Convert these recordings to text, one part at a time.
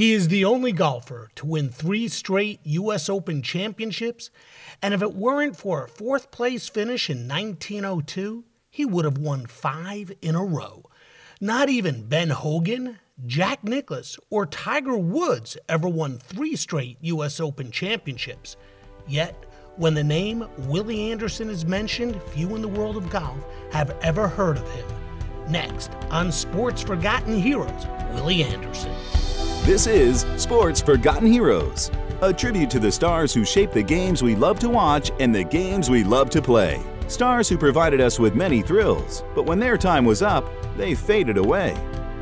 He is the only golfer to win three straight U.S. Open championships, and if it weren't for a fourth place finish in 1902, he would have won five in a row. Not even Ben Hogan, Jack Nicklaus, or Tiger Woods ever won three straight U.S. Open championships. Yet, when the name Willie Anderson is mentioned, few in the world of golf have ever heard of him. Next on Sports Forgotten Heroes, Willie Anderson. This is Sports Forgotten Heroes, a tribute to the stars who shaped the games we love to watch and the games we love to play. Stars who provided us with many thrills, but when their time was up, they faded away.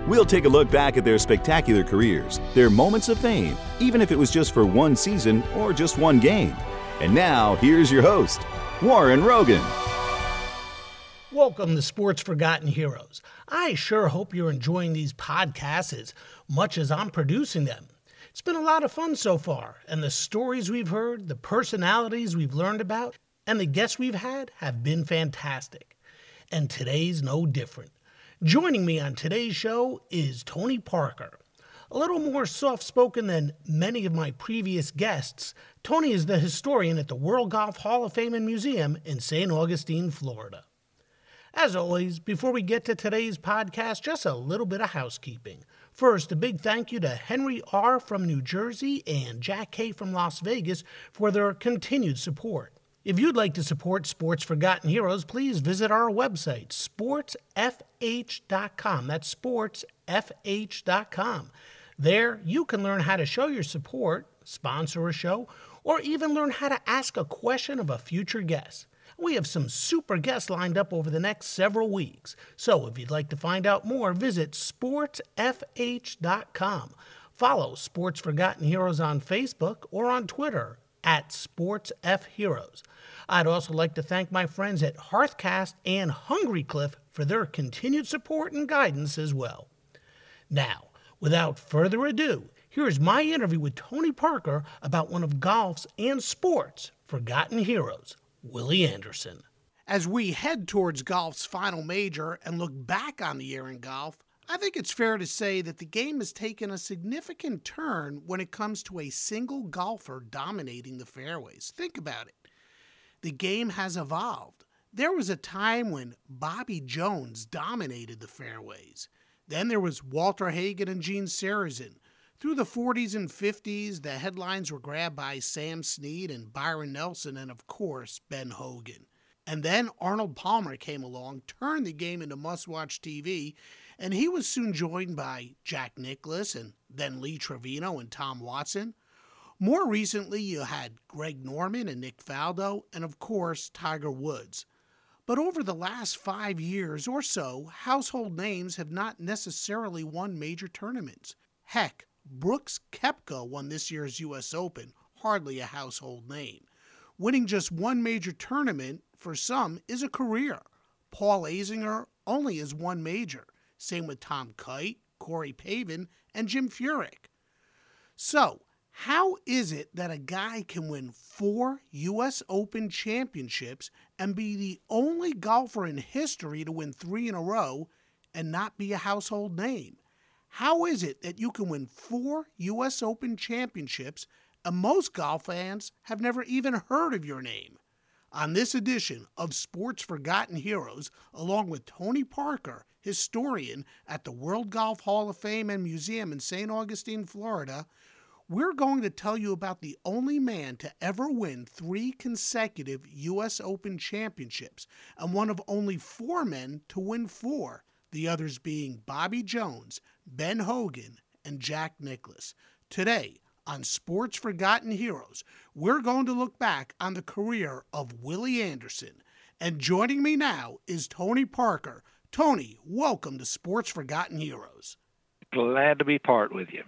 We'll take a look back at their spectacular careers, their moments of fame, even if it was just for one season or just one game. And now, here's your host, Warren Rogan. Welcome to Sports Forgotten Heroes. I sure hope you're enjoying these podcasts as much as I'm producing them. It's been a lot of fun so far, and the stories we've heard, the personalities we've learned about, and the guests we've had have been fantastic. And today's no different. Joining me on today's show is Tony Parker. A little more soft spoken than many of my previous guests, Tony is the historian at the World Golf Hall of Fame and Museum in St. Augustine, Florida. As always, before we get to today's podcast, just a little bit of housekeeping. First, a big thank you to Henry R. from New Jersey and Jack K. from Las Vegas for their continued support. If you'd like to support Sports Forgotten Heroes, please visit our website, sportsfh.com. That's sportsfh.com. There, you can learn how to show your support, sponsor a show, or even learn how to ask a question of a future guest. We have some super guests lined up over the next several weeks. So if you'd like to find out more, visit sportsfh.com. Follow Sports Forgotten Heroes on Facebook or on Twitter at SportsFHeroes. I'd also like to thank my friends at Hearthcast and Hungry Cliff for their continued support and guidance as well. Now, without further ado, here is my interview with Tony Parker about one of golf's and sports' forgotten heroes, Willie Anderson. As we head towards golf's final major and look back on the year in golf, I think it's fair to say that the game has taken a significant turn when it comes to a single golfer dominating the fairways. Think about it. The game has evolved. There was a time when Bobby Jones dominated the fairways. Then there was Walter Hagen and Gene Sarazen, through the 40s and 50s, the headlines were grabbed by Sam Snead and Byron Nelson, and of course, Ben Hogan. And then Arnold Palmer came along, turned the game into must watch TV, and he was soon joined by Jack Nicklaus and then Lee Trevino and Tom Watson. More recently, you had Greg Norman and Nick Faldo, and of course, Tiger Woods. But over the last five years or so, household names have not necessarily won major tournaments. Heck, Brooks Koepka won this year's U.S. Open, hardly a household name. Winning just one major tournament for some is a career. Paul Azinger only has one major. Same with Tom Kite, Corey Pavin, and Jim Furyk. So, how is it that a guy can win four U.S. Open championships and be the only golfer in history to win three in a row and not be a household name? How is it that you can win four U.S. Open championships and most golf fans have never even heard of your name? On this edition of Sports Forgotten Heroes, along with Tony Parker, historian at the World Golf Hall of Fame and Museum in St. Augustine, Florida, we're going to tell you about the only man to ever win three consecutive U.S. Open championships and one of only four men to win four the others being Bobby Jones, Ben Hogan, and Jack Nicklaus. Today, on Sports Forgotten Heroes, we're going to look back on the career of Willie Anderson. And joining me now is Tony Parker. Tony, welcome to Sports Forgotten Heroes. Glad to be part with you.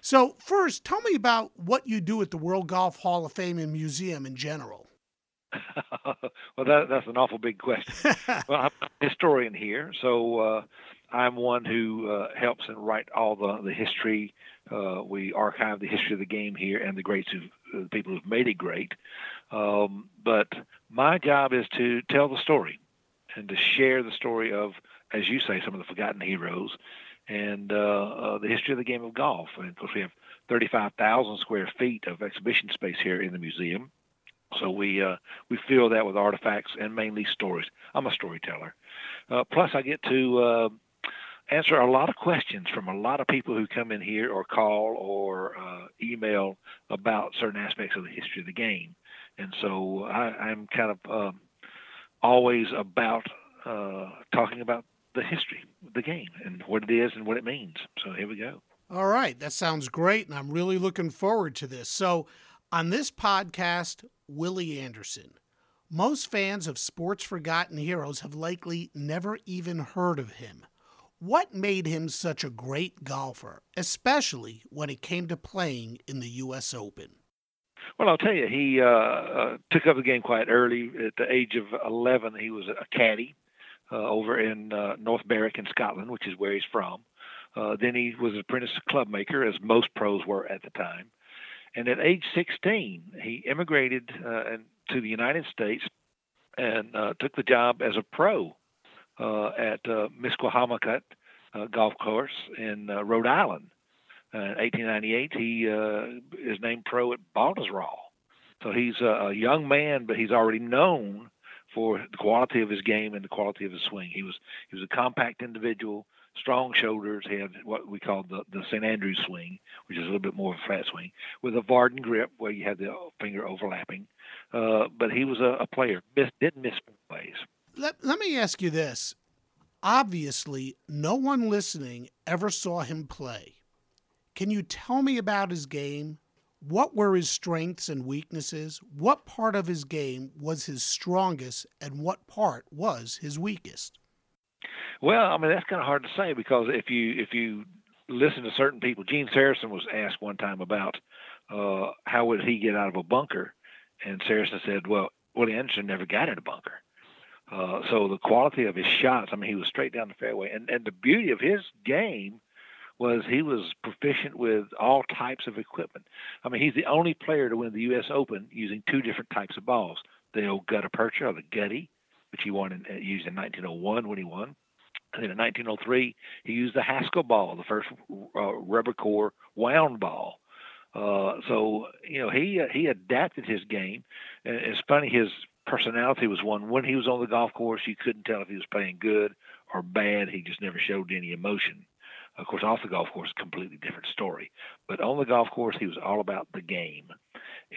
So, first, tell me about what you do at the World Golf Hall of Fame and Museum in general. well, that, that's an awful big question. well, I'm a historian here, so uh, I'm one who uh, helps and write all the, the history. Uh, we archive the history of the game here and the greats who, uh, the people who've made it great. Um, but my job is to tell the story and to share the story of, as you say, some of the forgotten heroes and uh, uh, the history of the game of golf. And of course, we have 35,000 square feet of exhibition space here in the museum. So we uh, we fill that with artifacts and mainly stories. I'm a storyteller. Uh, plus, I get to uh, answer a lot of questions from a lot of people who come in here or call or uh, email about certain aspects of the history of the game. And so I, am kind of um, always about talking about the history of the game and what it is and what it means. So here we go. All right, that sounds great, and I'm really looking forward to this. So, on this podcast, Willie Anderson. Most fans of Sports Forgotten Heroes have likely never even heard of him. What made him such a great golfer, especially when it came to playing in the U.S. Open? Well, I'll tell you, he uh, uh, took up the game quite early. At the age of 11, he was a caddy uh, over in uh, North Berwick in Scotland, which is where he's from. Uh, then he was an apprentice clubmaker, as most pros were at the time. And at age 16, he immigrated uh, to the United States and uh, took the job as a pro uh, at uh, uh, Golf Course in uh, Rhode Island. in 1898, he is named pro at Baltusrol. So he's a young man, but he's already known for the quality of his game and the quality of his swing. He was he was a compact individual, strong shoulders. Had what we call the the St Andrews swing, which is a little bit more of a flat swing, with a Vardon grip where you had the finger overlapping. Uh, but he was a, a player. Miss, didn't miss plays. Let Let me ask you this. Obviously, no one listening ever saw him play. Can you tell me about his game? What were his strengths and weaknesses? What part of his game was his strongest and what part was his weakest? Well, I mean that's kind of hard to say because if you if you listen to certain people, Gene Sarazen was asked one time about uh, how would he get out of a bunker, and Sarazen said, "Well, Willie Anderson never got in a bunker." Uh, so the quality of his shots, I mean, he was straight down the fairway, and and the beauty of his game was he was proficient with all types of equipment. I mean, he's the only player to win the U.S. Open using two different types of balls: the old gutta percha or the gutty, which he won in, uh, used in 1901 when he won. Then in 1903, he used the Haskell ball, the first uh, rubber core wound ball. Uh, so you know he uh, he adapted his game. And it's funny his personality was one when he was on the golf course you couldn't tell if he was playing good or bad. He just never showed any emotion. Of course, off the golf course, completely different story. But on the golf course, he was all about the game.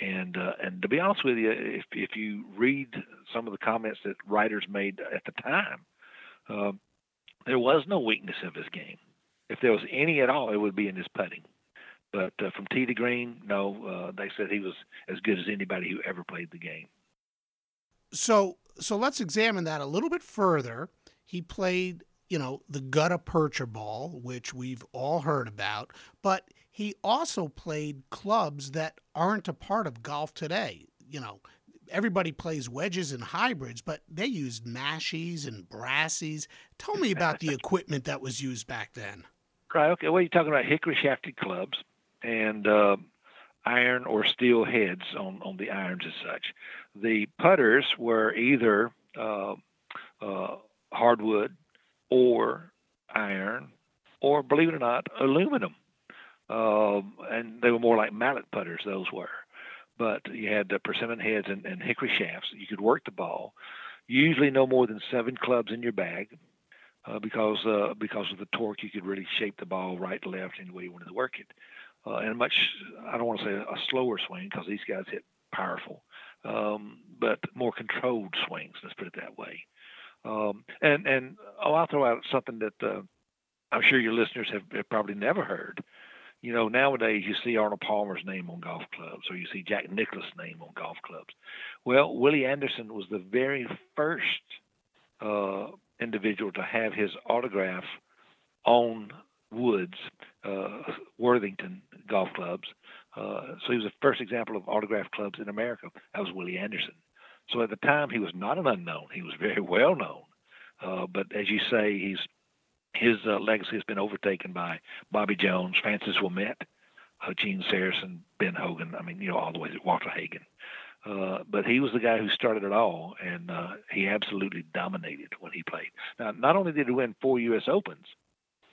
And uh, and to be honest with you, if if you read some of the comments that writers made at the time, uh, there was no weakness of his game. If there was any at all, it would be in his putting. But uh, from tee to green, no, uh, they said he was as good as anybody who ever played the game. So so let's examine that a little bit further. He played you know, the gutta percha ball, which we've all heard about, but he also played clubs that aren't a part of golf today. You know, everybody plays wedges and hybrids, but they used mashies and brassies. Tell me about the equipment that was used back then. Right. Okay. Well, you're talking about hickory shafted clubs and uh, iron or steel heads on, on the irons as such. The putters were either uh, uh, hardwood or iron, or believe it or not, aluminum. Um, and they were more like mallet putters, those were. But you had the persimmon heads and, and hickory shafts. You could work the ball. Usually no more than seven clubs in your bag. Uh, because uh, because of the torque, you could really shape the ball right, left, any way you wanted to work it. Uh, and much, I don't want to say a slower swing because these guys hit powerful, um, but more controlled swings. Let's put it that way. Um, and and oh, I'll throw out something that uh, I'm sure your listeners have, have, probably never heard. You know, nowadays you see Arnold Palmer's name on golf clubs, or you see Jack Nicklaus' name on golf clubs. Well, Willie Anderson was the very first uh, individual to have his autograph on Woods, uh, Worthington golf clubs. Uh, so he was the first example of autograph clubs in America. That was Willie Anderson. So at the time, he was not an unknown. He was very well known. Uh, but as you say, he's his uh, legacy has been overtaken by Bobby Jones, Francis Ouimet, uh, Gene Sarazen, Ben Hogan. I mean, you know, all the way to Walter Hagen. Uh, but he was the guy who started it all, and uh, he absolutely dominated when he played. Now, not only did he win four U.S. Opens,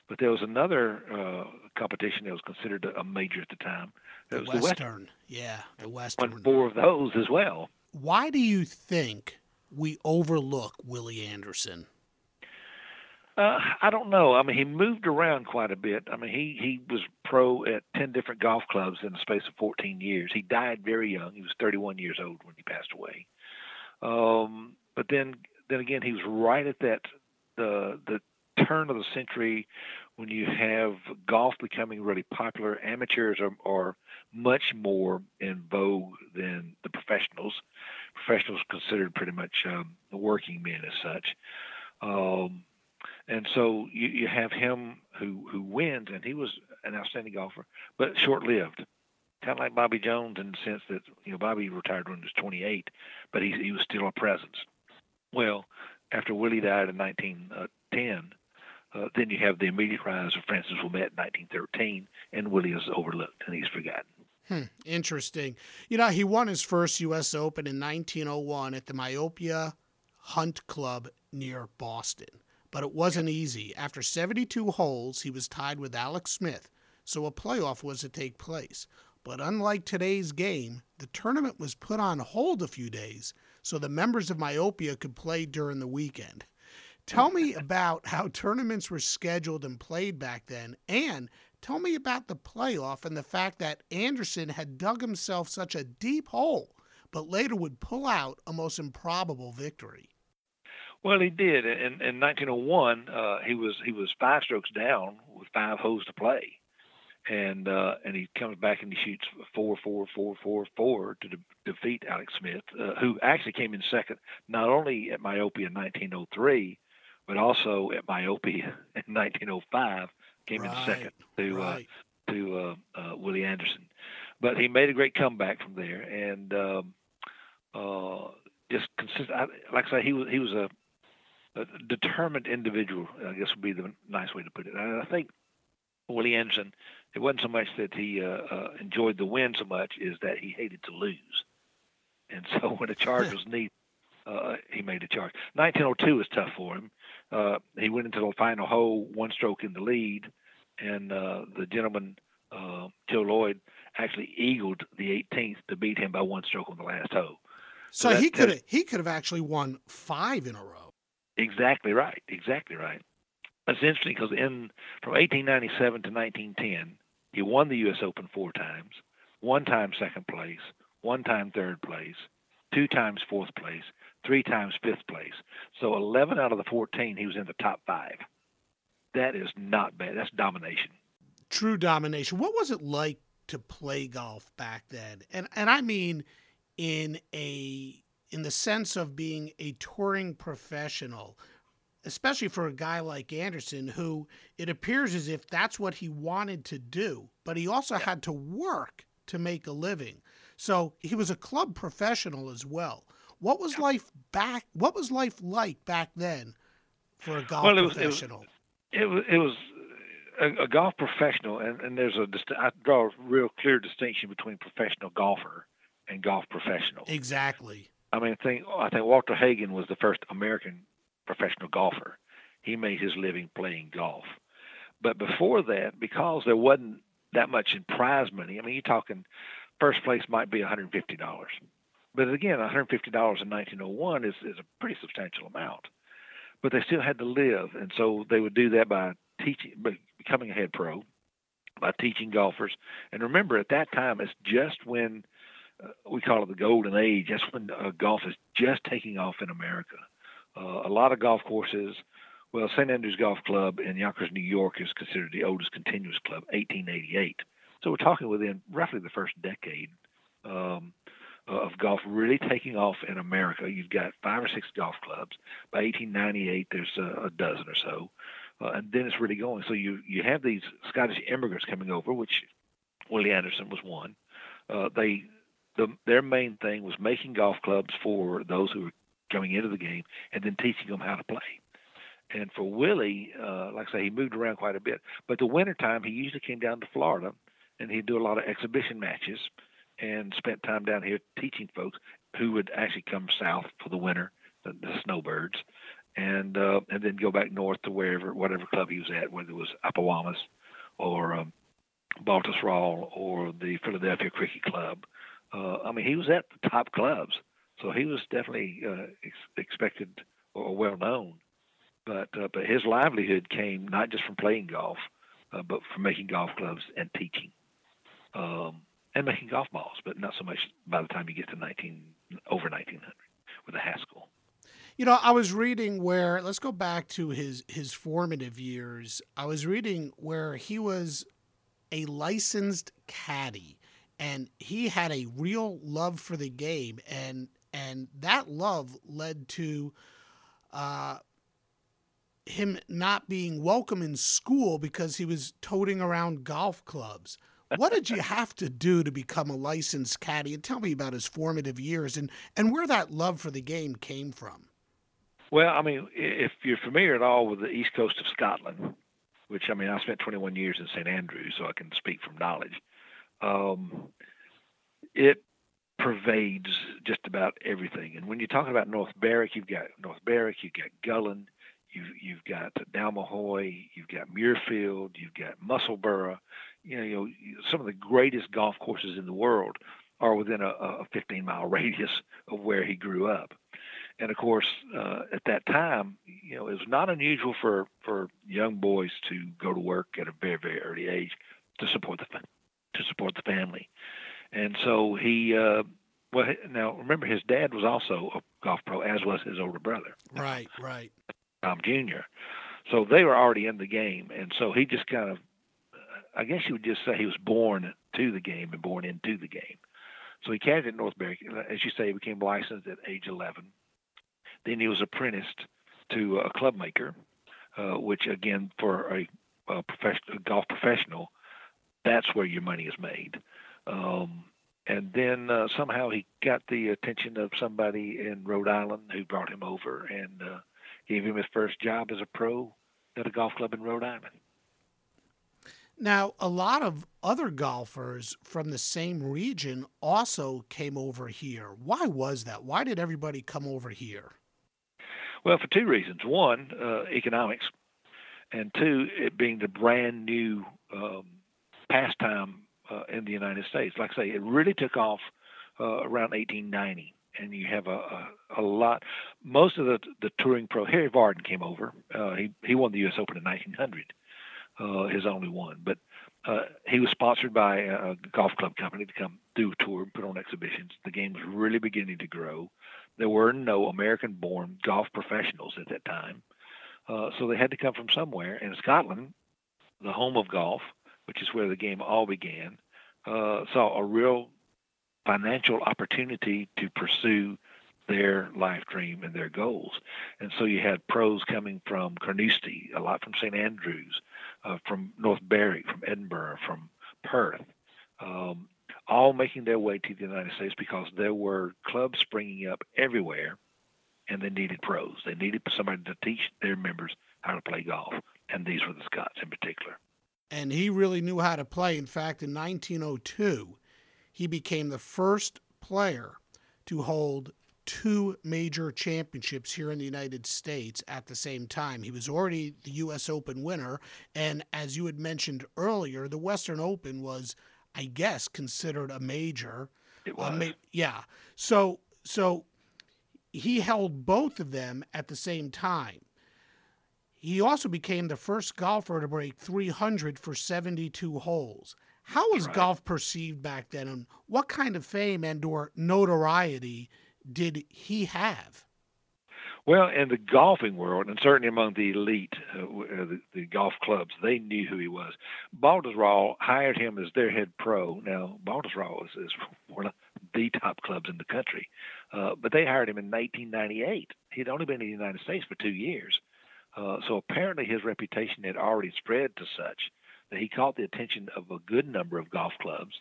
but there was another uh, competition that was considered a major at the time. The was Western. the Western. Yeah, the Western. Won four of those as well. Why do you think we overlook Willie Anderson? Uh, I don't know. I mean, he moved around quite a bit. I mean, he he was pro at ten different golf clubs in the space of 14 years. He died very young. He was 31 years old when he passed away. Um, but then then again, he was right at that the the turn of the century when you have golf becoming really popular. Amateurs are, are much more in vogue than the professionals. Professionals considered pretty much um, working men as such. Um, and so you, you have him who who wins, and he was an outstanding golfer, but short-lived. Kind of like Bobby Jones in the sense that you know Bobby retired when he was 28, but he he was still a presence. Well, after Willie died in 1910, uh, then you have the immediate rise of Francis Ouimet in 1913, and Willie is overlooked and he's forgotten. Hmm, interesting. You know, he won his first U.S. Open in 1901 at the Myopia Hunt Club near Boston but it wasn't easy. After 72 holes, he was tied with Alex Smith, so a playoff was to take place. But unlike today's game, the tournament was put on hold a few days so the members of Myopia could play during the weekend. Tell me about how tournaments were scheduled and played back then, and tell me about the playoff and the fact that Anderson had dug himself such a deep hole, but later would pull out a most improbable victory. Well, he did. In, in 1901, uh, he was he was five strokes down with five holes to play, and uh, and he comes back and he shoots four, four, four, four, four to de- defeat Alex Smith, uh, who actually came in second not only at Myopia in 1903, but also at Myopia in 1905. Came right, in second to uh, right. to uh, uh, Willie Anderson, but he made a great comeback from there, and um, just consistent. Like I say, he was he was a a determined individual, I guess would be the nice way to put it. And I think Willie Anderson, it wasn't so much that he uh, uh, enjoyed the win so much, is that he hated to lose. And so when a charge was needed, uh, he made a charge. 1902 was tough for him. Uh, he went into the final hole, one stroke in the lead, and uh, the gentleman, uh, Joe Lloyd, actually eagled the 18th to beat him by one stroke on the last hole. So, so he could have he could have actually won five in a row. Exactly right. Exactly right. That's interesting because in from 1897 to 1910, he won the U.S. Open four times, one time second place, one time third place, two times fourth place, three times fifth place. So 11 out of the 14, he was in the top five. That is not bad. That's domination. True domination. What was it like to play golf back then? And and I mean in a in the sense of being a touring professional, especially for a guy like Anderson, who it appears as if that's what he wanted to do, but he also had to work to make a living. So he was a club professional as well. What was life back? What was life like back then for a golf well, it was, professional? It was, it was, a, a, golf professional, and, and there's a I draw a real clear distinction between professional golfer and golf professional. Exactly. I mean, I think I think Walter Hagen was the first American professional golfer. He made his living playing golf. But before that, because there wasn't that much in prize money, I mean, you're talking first place might be $150. But again, $150 in 1901 is, is a pretty substantial amount. But they still had to live, and so they would do that by teaching, becoming a head pro, by teaching golfers. And remember, at that time, it's just when uh, we call it the golden age. That's when uh, golf is just taking off in America. Uh, a lot of golf courses, well, St. Andrews Golf Club in Yonkers, New York, is considered the oldest continuous club, 1888. So we're talking within roughly the first decade um, of golf really taking off in America. You've got five or six golf clubs. By 1898, there's a, a dozen or so. uh, and then it's really going. So you you have these Scottish immigrants coming over, which Willie Anderson was one. Uh, they the, their main thing was making golf clubs for those who were coming into the game, and then teaching them how to play. And for Willie, uh, like I say, he moved around quite a bit. But the wintertime, he usually came down to Florida, and he'd do a lot of exhibition matches, and spent time down here teaching folks who would actually come south for the winter, the, the snowbirds, and uh, and then go back north to wherever whatever club he was at, whether it was Apawamis or um, Baltusrol or the Philadelphia Cricket Club. Uh, I mean, he was at the top clubs, so he was definitely uh, ex- expected or well known. But uh, but his livelihood came not just from playing golf, uh, but from making golf clubs and teaching, um, and making golf balls. But not so much by the time you get to 19 over 1900 with the Haskell. You know, I was reading where let's go back to his his formative years. I was reading where he was a licensed caddy and he had a real love for the game and and that love led to uh, him not being welcome in school because he was toting around golf clubs. What did you have to do to become a licensed caddy? And tell me about his formative years and, and where that love for the game came from. Well, I mean, if you're familiar at all with the east coast of Scotland, which I mean, I spent 21 years in St Andrews, so I can speak from knowledge. Um, it pervades just about everything. And when you're talking about North Berwick, you've got North Berwick, you've got Gullane, you've you've got Dalmahoy, you've got Muirfield, you've got Musselburgh. You know, you know, some of the greatest golf courses in the world are within a, a 15 mile radius of where he grew up. And of course, uh, at that time, you know, it was not unusual for, for young boys to go to work at a very, very early age to support the to support the family. And so he, uh, well, now remember, his dad was also a golf pro, as was his older brother. Right, right. Tom Jr. So they were already in the game, and so he just kind of, I guess you would just say he was born to the game and born into the game. So he caddied at North Berwick. As you say, he became licensed at age 11. Then he was apprenticed to a club maker, uh, which again, for a, a, professional, a golf professional, that's where your money is made. Um, and then uh, somehow he got the attention of somebody in Rhode Island who brought him over and uh, gave him his first job as a pro at a golf club in Rhode Island. Now, a lot of other golfers from the same region also came over here. Why was that? Why did everybody come over here? Well, for two reasons. One, uh, economics, and two, it being the brand new um, pastime uh, in the United States. Like I say, it really took off uh, around 1890, and you have a, a, a, lot. Most of the the touring pro Harry Vardon came over. Uh, he he won the U.S. Open in 1900, uh, his only one, but. Uh, he was sponsored by a golf club company to come do a tour and put on exhibitions. The game was really beginning to grow. There were no American born golf professionals at that time. Uh, so they had to come from somewhere. And Scotland, the home of golf, which is where the game all began, uh, saw a real financial opportunity to pursue their life dream and their goals. And so you had pros coming from Carnoustie, a lot from St. Andrews, uh, from North Berwick, from Edinburgh, from Perth. Um, all making their way to the United States because there were clubs springing up everywhere and they needed pros. They needed somebody to teach their members how to play golf, and these were the Scots in particular. And he really knew how to play. In fact, in 1902, he became the first player to hold two major championships here in the United States at the same time. He was already the U.S. Open winner. And as you had mentioned earlier, the Western Open was I guess, considered a major. It uh, was. Ma- yeah. So so he held both of them at the same time. He also became the first golfer to break 300 for 72 holes. How was right. golf perceived back then, and what kind of fame and/or notoriety did he have? Well, in the golfing world, and certainly among the elite, uh, uh, the, the, golf clubs, they knew who he was. Baltusrol hired him as their head pro. Now, Baltusrol is, is one of the top clubs in the country, uh, but they hired him in 1998. He'd only been in the United States for two years. Uh, so apparently his reputation had already spread to such that he caught the attention of a good number of golf clubs.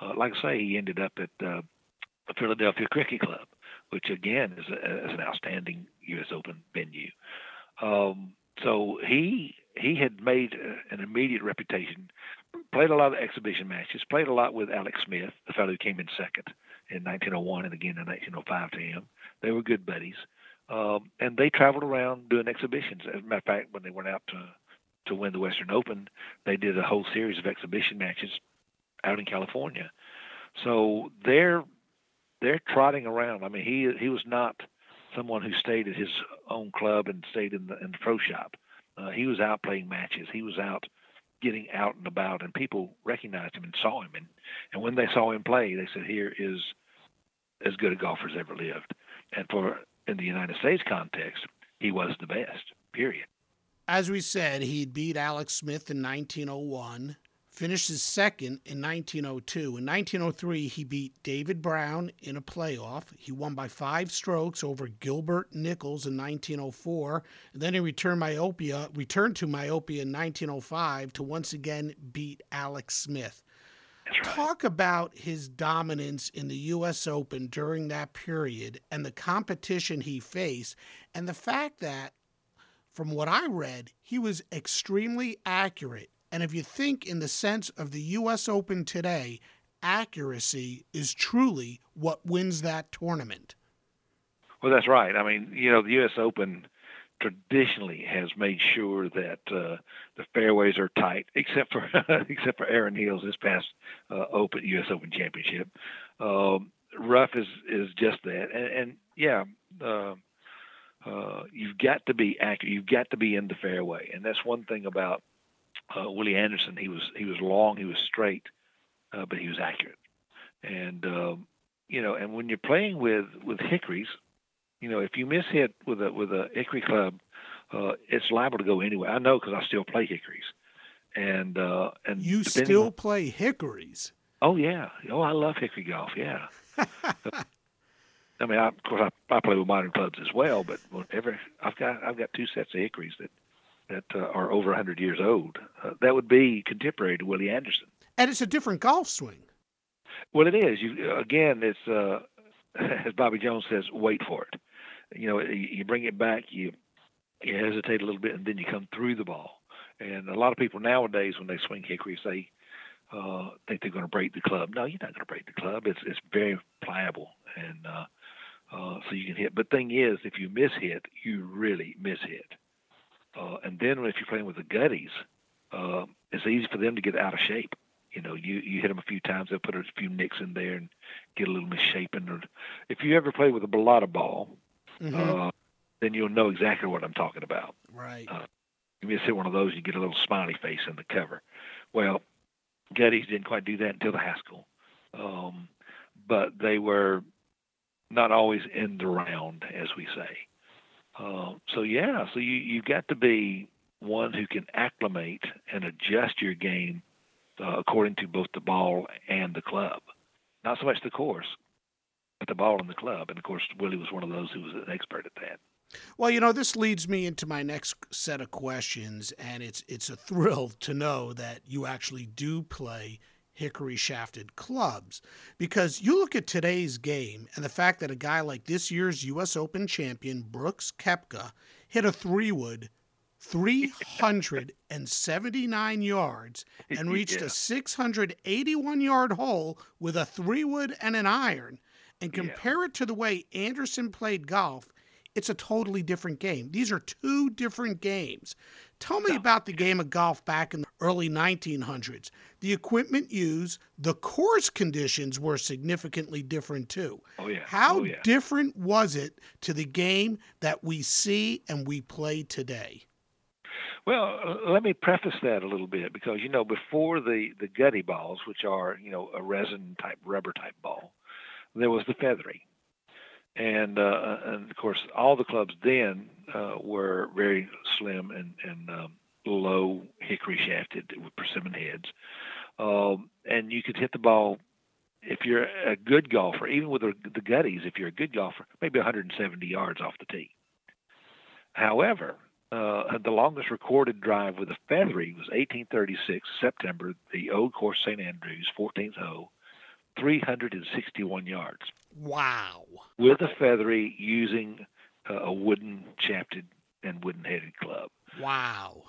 Uh, like I say, he ended up at uh, the Philadelphia Cricket Club, which again is, a, is an outstanding U.S. Open venue. Um, so he he had made an immediate reputation. Played a lot of exhibition matches. Played a lot with Alex Smith, the fellow who came in second in 1901 and again in 1905 to him. They were good buddies, um, and they traveled around doing exhibitions. As a matter of fact, when they went out to to win the Western Open, they did a whole series of exhibition matches out in California. So they're they're trotting around. I mean, he he was not someone who stayed at his own club and stayed in the in the pro shop. Uh, he was out playing matches. He was out getting out and about, and people recognized him and saw him. And and when they saw him play, they said, "Here is as good a golfer as ever lived." And for in the United States context, he was the best. Period. As we said, he beat Alex Smith in 1901 finishes second in 1902. In 1903, he beat David Brown in a playoff. He won by five strokes over Gilbert Nichols in 1904. And then he returned myopia, returned to myopia in 1905 to once again beat Alex Smith. Right. Talk about his dominance in the U.S. Open during that period and the competition he faced, and the fact that, from what I read, he was extremely accurate and if you think in the sense of the U.S. Open today, accuracy is truly what wins that tournament. Well, that's right. I mean, you know, the U.S. Open traditionally has made sure that uh, the fairways are tight, except for except for Erin Hills this past uh, Open U.S. Open Championship. Um, rough is is just that, and, and yeah, uh, uh, you've got to be accurate. You've got to be in the fairway, and that's one thing about uh, Willie Anderson. He was he was long, he was straight, uh, but he was accurate. And um, you know, and when you're playing with with hickories, you know, if you miss hit with a with a hickory club, uh, it's liable to go anywhere. I know because I still play hickories. And uh, and you still on, play hickories. Oh yeah, oh I love hickory golf. Yeah. I mean, I, of course, I, I play with modern clubs as well, but whenever I've got I've got two sets of hickories that that uh, are over 100 years old. Uh, that would be contemporary to Willie Anderson. And it's a different golf swing. Well, it is. You again, it's uh, as Bobby Jones says, wait for it. You know, you bring it back, you you hesitate a little bit, and then you come through the ball. And a lot of people nowadays, when they swing hickory, say uh, think they're going to break the club. No, you're not going to break the club. It's it's very pliable, and uh, uh, so you can hit. But thing is, if you miss hit, you really miss hit. Uh, and then if you're playing with the gutties, uh, it's easy for them to get out of shape. You know, you, you hit them a few times, they'll put a few nicks in there and get a little misshapen. Or if you ever play with a balata ball, mm-hmm. uh, then you'll know exactly what I'm talking about. Right. Uh, you just hit one of those, you get a little smiley face in the cover. Well, gutties didn't quite do that until the Haskell, um, but they were not always in the round, as we say. Uh, so yeah, so you you've got to be one who can acclimate and adjust your game uh, according to both the ball and the club. Not so much the course, the ball in the club. And of course, Willie was one of those who was an expert at that. Well, you know, this leads me into my next set of questions, and it's it's a thrill to know that you actually do play hickory shafted clubs. Because you look at today's game and the fact that a guy like this year's U.S. Open champion, Brooks Koepka, hit a three wood 379 yards and reached yeah. a 681 yard hole with a three wood and an iron. And compare yeah. it to the way Anderson played golf, it's a totally different game. These are two different games. Tell me about the game of golf back in the early 1900s. The equipment used, the course conditions were significantly different too. Oh, yeah. How oh, yeah. different was it to the game that we see and we play today? Well, uh, let me preface that a little bit because you know before the the gutty balls, which are you know a resin type rubber type ball, there was the feathery, and uh, and of course all the clubs then uh, were very slim and and um, low hickory shafted with persimmon heads, um, and you could hit the ball if you're a good golfer, even with the, the gutties, if you're a good golfer, maybe 170 yards off the tee. However, uh, the longest recorded drive with a feathery was 1836 September, the Old Course St. Andrews, 14th hole, 361 yards. Wow. With a feathery using uh, a wooden shafted and wooden headed club. Wow.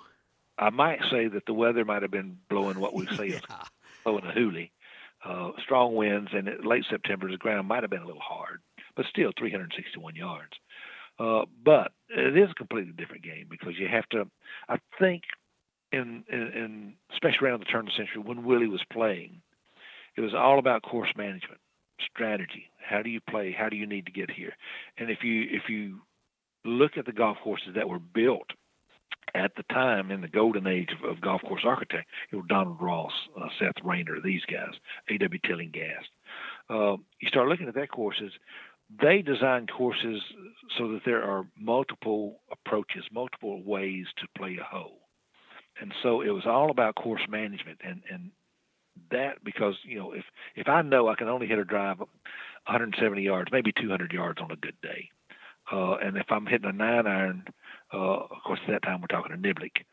I might say that the weather might have been blowing what we say yeah. is blowing a hoolie. Uh, strong winds, and late September, the ground might have been a little hard, but still 361 yards. Uh, but it is a completely different game because you have to. I think, in, in, in especially around the turn of the century when Willie was playing, it was all about course management, strategy. How do you play? How do you need to get here? And if you if you look at the golf courses that were built at the time in the golden age of, of golf course architect, you know, Donald Ross, uh, Seth Rayner, these guys, A.W. Tillinghast. Uh, you start looking at their courses, they design courses so that there are multiple approaches, multiple ways to play a hole. And so it was all about course management and, and that because, you know, if, if I know I can only hit a drive 170 yards, maybe 200 yards on a good day, uh, and if I'm hitting a nine iron, uh, of course, at that time we're talking a niblick.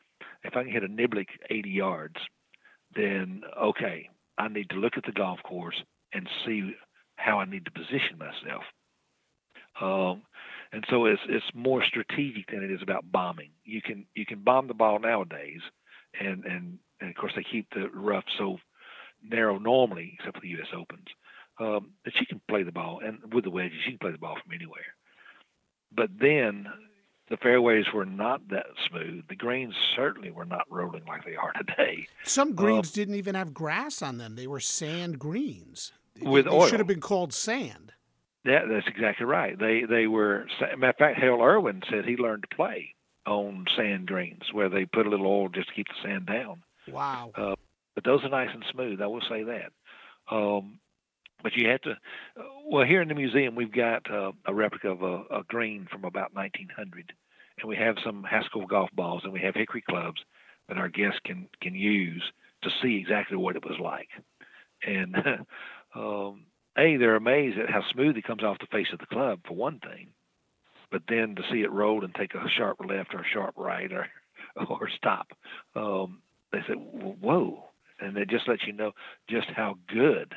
If I can hit a niblick 80 yards, then okay, I need to look at the golf course and see how I need to position myself. Um, and so it's it's more strategic than it is about bombing. You can you can bomb the ball nowadays, and and, and of course they keep the rough so narrow normally, except for the U.S. Opens, um, that you can play the ball and with the wedges she can play the ball from anywhere. But then the fairways were not that smooth. The greens certainly were not rolling like they are today. Some greens didn't even have grass on them; they were sand greens. With they oil. should have been called sand. Yeah, that's exactly right. They they were. Matter of fact, Hale Irwin said he learned to play on sand greens where they put a little oil just to keep the sand down. Wow. Uh, but those are nice and smooth. I will say that. Um, but you have to. Well, here in the museum, we've got uh, a replica of a, a green from about 1900, and we have some Haskell golf balls, and we have hickory clubs that our guests can can use to see exactly what it was like. And um, a, they're amazed at how smooth it comes off the face of the club for one thing, but then to see it roll and take a sharp left or a sharp right or or stop, um, they say, "Whoa!" And it just lets you know just how good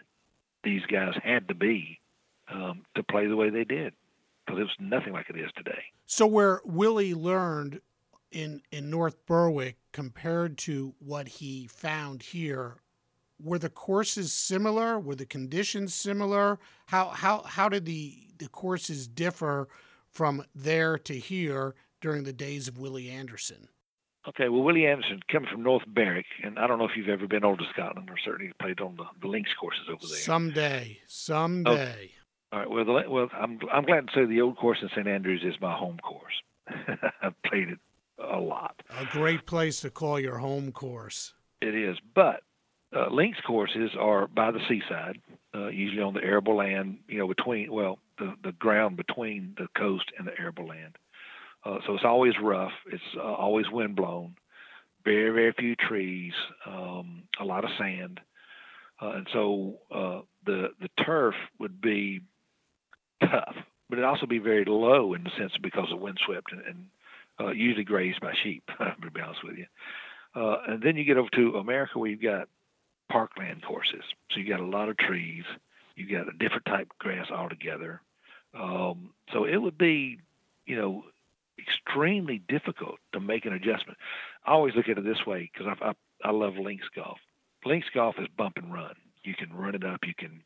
these guys had to be um, to play the way they did, because it was nothing like it is today. So where Willie learned in in North Berwick compared to what he found here, were the courses similar? Were the conditions similar? How how how did the the courses differ from there to here during the days of Willie Anderson? Okay, well, Willie Anderson coming from North Berwick, and I don't know if you've ever been over to Scotland or certainly played on the, the links courses over there. Someday, someday. All right. Well, the, well, I'm I'm glad to say the old course in St Andrews is my home course. I've played it a lot. A great place to call your home course. It is, but uh, links courses are by the seaside, uh, usually on the arable land. You know, between well, the the ground between the coast and the arable land. Uh, so it's always rough. It's uh, always wind blown. Very very few trees. Um, a lot of sand. Uh, and so uh, the the turf would be tough, but it'd also be very low in the sense because of windswept and, and uh, usually grazed by sheep. to be honest with you, uh, and then you get over to America where you've got parkland courses. So you've got a lot of trees. You've got a different type of grass altogether. Um, so it would be, you know, extremely difficult to make an adjustment. I always look at it this way because I, I love links golf. Links golf is bump and run. You can run it up. You can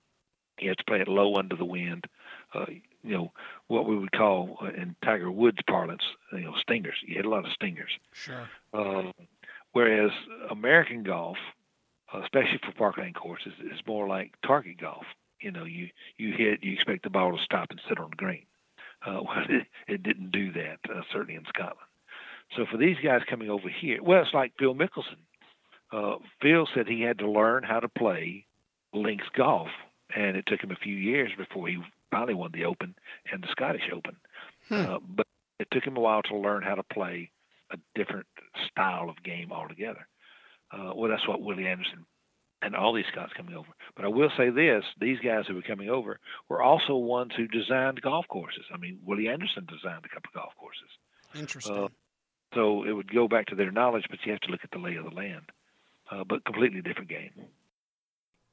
you have to play it low under the wind. Uh, you know what we would call uh, in Tiger Woods parlance, you know, stingers. You hit a lot of stingers. Sure. Um, whereas American golf, especially for parkland courses, is more like target golf. You know, you you hit, you expect the ball to stop and sit on the green. Uh, well, it, it didn't do that, uh, certainly in Scotland. So for these guys coming over here, well, it's like Phil Mickelson. Uh, Phil said he had to learn how to play links golf, and it took him a few years before he finally won the Open and the Scottish Open. Hmm. Uh, but it took him a while to learn how to play a different style of game altogether. Uh, well, that's what Willie Anderson and all these guys coming over. But I will say this: these guys who were coming over were also ones who designed golf courses. I mean, Willie Anderson designed a couple of golf courses. Interesting. Uh, So it would go back to their knowledge, but you have to look at the lay of the land. Uh, but completely different game.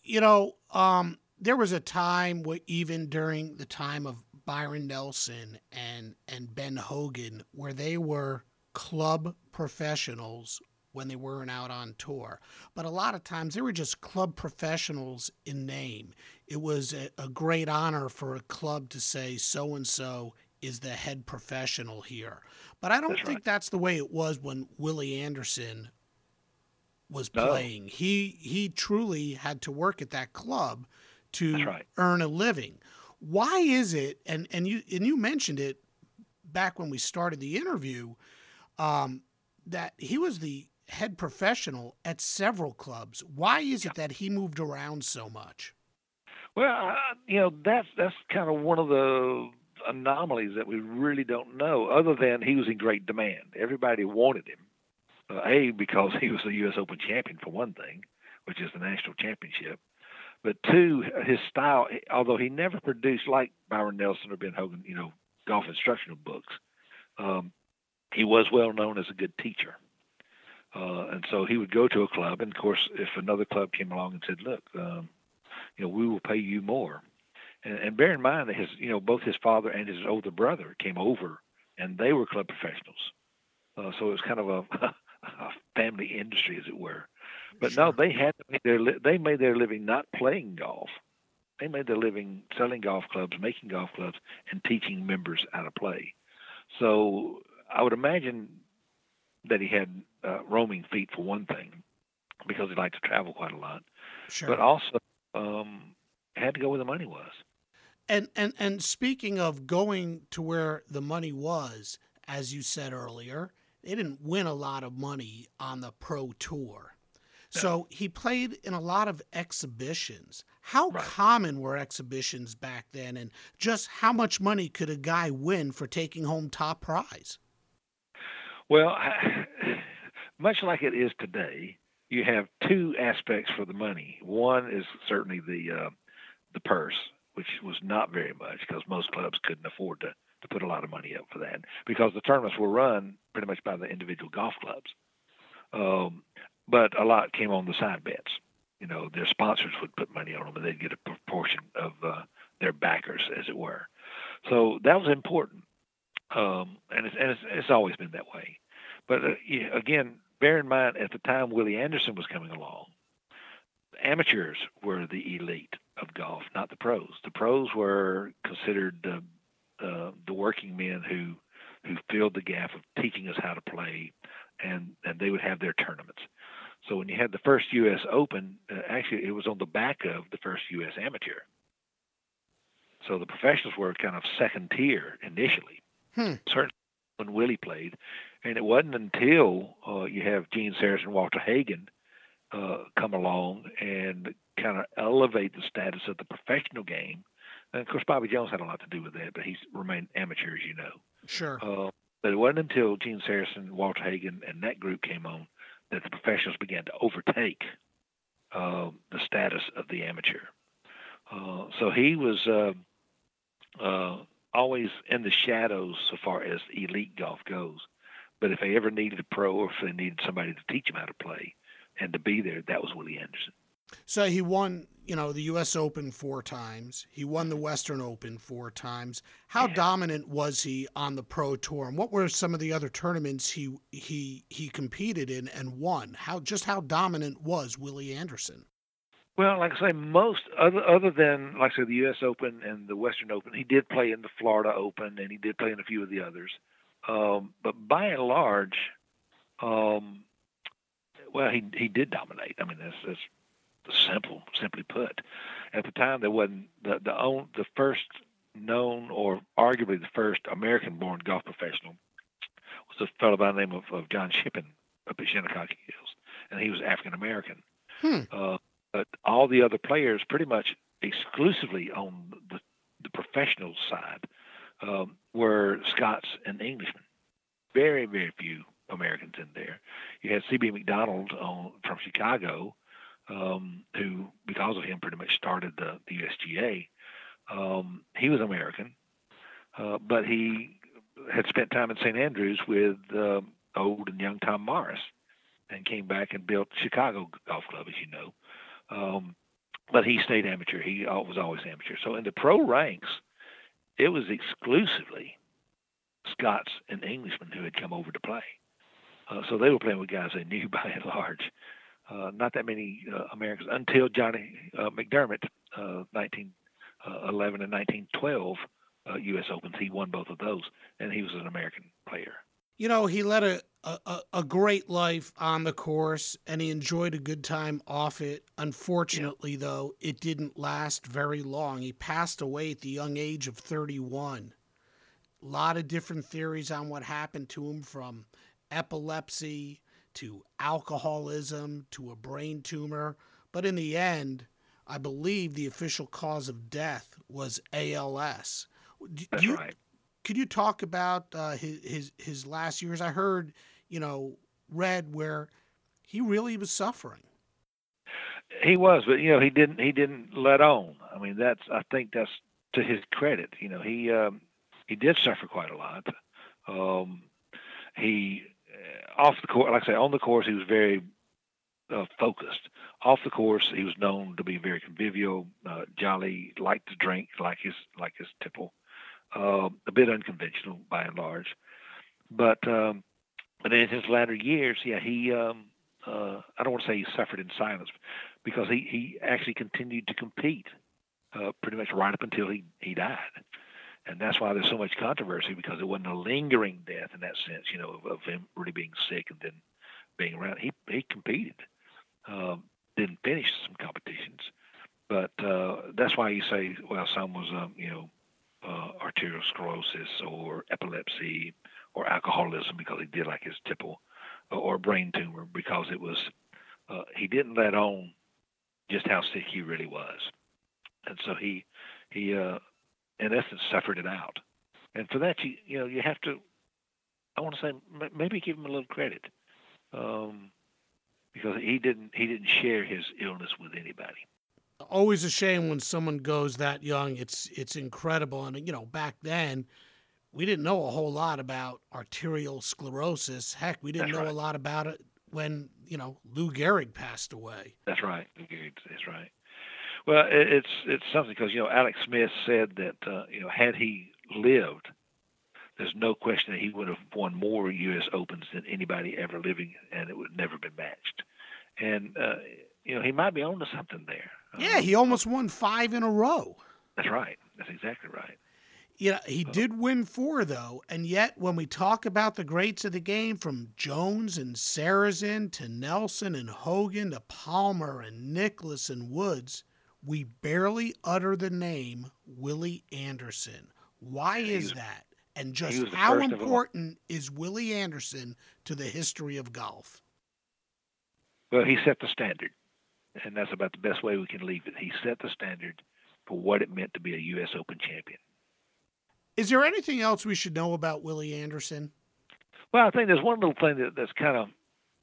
You know, um, there was a time where even during the time of Byron Nelson and and Ben Hogan, where they were club professionals when they weren't out on tour. But a lot of times they were just club professionals in name. It was a, a great honor for a club to say so and so is the head professional here. But I don't that's think right. that's the way it was when Willie Anderson was No. playing. He he truly had to work at that club to right. earn a living. Why is it and and you and you mentioned it back when we started the interview um, that he was the head professional at several clubs. Why is it that he moved around so much? Well, uh, you know that's that's kind of one of the anomalies that we really don't know. Other than he was in great demand, everybody wanted him. Uh, a because he was the U.S. Open champion for one thing, which is the national championship. But two, his style. Although he never produced like Byron Nelson or Ben Hogan, you know, golf instructional books, um, he was well known as a good teacher. Uh, and so he would go to a club, and of course, if another club came along and said, "Look, um, you know, we will pay you more," and, and bear in mind that his, you know, both his father and his older brother came over, and they were club professionals. Uh, so it was kind of a, a family industry, as it were. But no, they had to make their li- they made their living not playing golf. They made their living selling golf clubs, making golf clubs, and teaching members how to play. So I would imagine that he had uh, roaming feet for one thing, because he liked to travel quite a lot, Sure. but also um, had to go where the money was. And and and speaking of going to where the money was, as you said earlier, they didn't win a lot of money on the pro tour. So he played in a lot of exhibitions. How Right. common were exhibitions back then and just how much money could a guy win for taking home top prize? Well, much like it is today, you have two aspects for the money. One is certainly the uh, the purse, which was not very much because most clubs couldn't afford to to put a lot of money up for that because the tournaments were run pretty much by the individual golf clubs. Um, but a lot came on the side bets. You know, their sponsors would put money on them, and they'd get a proportion of uh, their backers, as it were. So that was important, um, and, it's, and it's, it's always been that way. But uh, again, bear in mind at the time Willie Anderson was coming along, amateurs were the elite of golf, not the pros. The pros were considered uh, uh, the working men who who filled the gap of teaching us how to play, and and they would have their tournaments. So when you had the first U.S. Open, uh, actually it was on the back of the first U.S. Amateur. So the professionals were kind of second tier initially. Hmm. Certainly when Willie played, and it wasn't until uh, you have Gene Sarazen and Walter Hagen uh, come along and kind of elevate the status of the professional game. And of course, Bobby Jones had a lot to do with that, but he's remained amateur, as you know. Sure. Uh, but it wasn't until Gene Sarazen, Walter Hagen, and that group came on that the professionals began to overtake uh, the status of the amateur. Uh, so he was uh, uh, always in the shadows so far as elite golf goes. But if they ever needed a pro or if they needed somebody to teach them how to play and to be there, that was Willie Anderson. So he won, you know, the U.S. Open four times. He won the Western Open four times. How Yeah. dominant was he on the pro tour, and what were some of the other tournaments he he he competed in and won? How just how dominant was Willie Anderson? Well, like I say, most other other than like I say the U.S. Open and the Western Open, he did play in the Florida Open and he did play in a few of the others. Um, but by and large, um, well, he he did dominate. I mean, that's that's simple, simply put. At the time, there wasn't the the own, the first known or arguably the first American-born golf professional was a fellow by the name of, of John Shippen up at Shinnecock Hills, and he was African American. Hmm. Uh, all the other players, pretty much exclusively on the, the professional side, um, were Scots and Englishmen. Very, very few Americans in there. You had C.B. Macdonald on, from Chicago, um, who, because of him, pretty much started the, the USGA. Um, he was American, uh, but he had spent time in St. Andrews with um old and young Tom Morris, and came back and built Chicago Golf Club, as you know. Um, but he stayed amateur. He was always amateur. So in the pro ranks, it was exclusively Scots and Englishmen who had come over to play. Uh, so they were playing with guys they knew by and large. Uh, not that many uh, Americans until Johnny uh, McDermott, 1911 uh, and 1912 U.S. Uh, Opens. He won both of those, and he was an American player. You know, he led a, a, a great life on the course, and he enjoyed a good time off it. Unfortunately, yeah. though, it didn't last very long. He passed away at the young age of 31. A lot of different theories on what happened to him from epilepsy to alcoholism to a brain tumor. But in the end, I believe the official cause of death was ALS. That's you, right. Could you talk about uh, his, his his last years? I heard, you know, read where he really was suffering. He was, but you know, he didn't he didn't let on. I mean, that's I think that's to his credit. You know, he um, he did suffer quite a lot. Um, he off the course, like I say, on the course, he was very uh, focused. Off the course, he was known to be very convivial, uh, jolly, liked to drink, like his like his tipple, uh, a bit unconventional by and large. But um, but in his latter years, yeah, he um, uh, I don't want to say he suffered in silence because he he actually continued to compete uh, pretty much right up until he he died and that's why there's so much controversy because it wasn't a lingering death in that sense, you know, of, of him really being sick and then being around. He he competed, um, didn't finish some competitions, but uh, that's why you say, well, some was, um, you know, uh, arteriosclerosis or epilepsy or alcoholism because he did like his tipple, or brain tumor because it was uh, he didn't let on just how sick he really was, and so he he uh, in essence suffered it out. And for that, you you know you have to. I want to say maybe give him a little credit, um, because he didn't he didn't share his illness with anybody. Always a shame when someone goes that young. It's it's incredible, and you know back then we didn't know a whole lot about arterial sclerosis. Heck, we didn't That's know right. a lot about it when you know Lou Gehrig passed away. That's right. Gehrig, That's right. Well, it's it's something because you know Alex Smith said that uh, you know had he lived, there's no question that he would have won more U.S. Opens than anybody ever living, and it would never been matched. And uh, you know he might be on to something there. Yeah, he almost won five in a row. That's right. That's exactly right. Yeah, he uh-huh. did win four though, and yet when we talk about the greats of the game, from Jones and Sarazen to Nelson and Hogan to Palmer and Nicklaus and Woods, we barely utter the name Willie Anderson. Why is that? And just how important is Willie Anderson to the history of golf? Well, he set the standard, and that's about the best way we can leave it. He set the standard for what it meant to be a U.S. Open champion. Is there anything else we should know about Willie Anderson? Well, I think there's one little thing that, that's kind of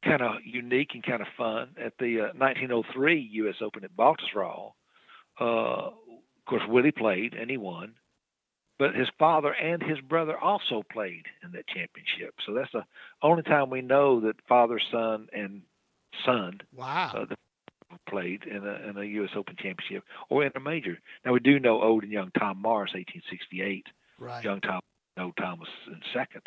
kind of unique and kind of fun at the uh, 1903 U.S. Open at Baltusrol. Uh, of course, Willie played and he won, but his father and his brother also played in that championship. So that's the only time we know that father, son, and son wow. uh, played in a, in a U.S. Open championship or in a major. Now we do know old and young Tom Morris, 1868. Right. Young Tom, no Thomas in second,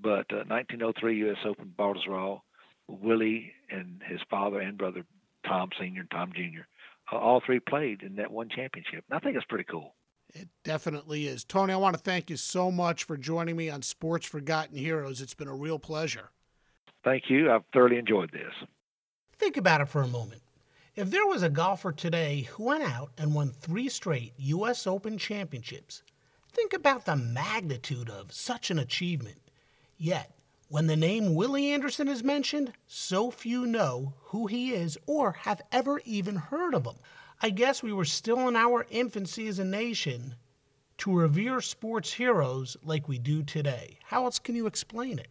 but uh, 1903 U.S. Open Baltusrol, Willie and his father and brother Tom Senior and Tom Junior uh, all three played in that one championship. And I think it's pretty cool. It definitely is. Tony, I want to thank you so much for joining me on Sports Forgotten Heroes. It's been a real pleasure. Thank you. I've thoroughly enjoyed this. Think about it for a moment. If there was a golfer today who went out and won three straight U.S. Open championships, think about the magnitude of such an achievement. Yet, when the name Willie Anderson is mentioned, so few know who he is or have ever even heard of him. I guess we were still in our infancy as a nation to revere sports heroes like we do today. How else can you explain it?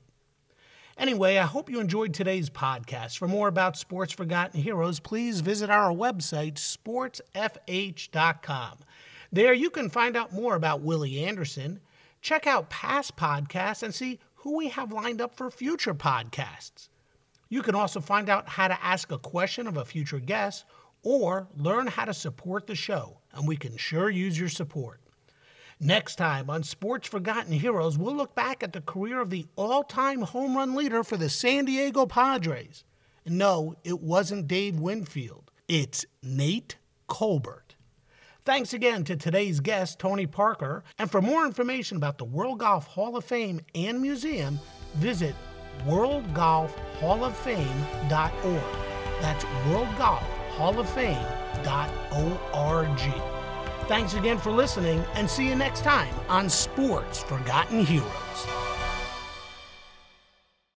Anyway, I hope you enjoyed today's podcast. For more about Sports Forgotten Heroes, please visit our website, sportsfh.com. There you can find out more about Willie Anderson, check out past podcasts, and see who we have lined up for future podcasts. You can also find out how to ask a question of a future guest or learn how to support the show, and we can sure use your support. Next time on Sports Forgotten Heroes, we'll look back at the career of the all time home run leader for the San Diego Padres. No, it wasn't Dave Winfield, it's Nate Colbert. Thanks again to today's guest, Tony Parker. And for more information about the World Golf Hall of Fame and Museum, visit worldgolfhalloffame.org. That's worldgolfhalloffame.org. Thanks again for listening and see you next time on Sports Forgotten Heroes.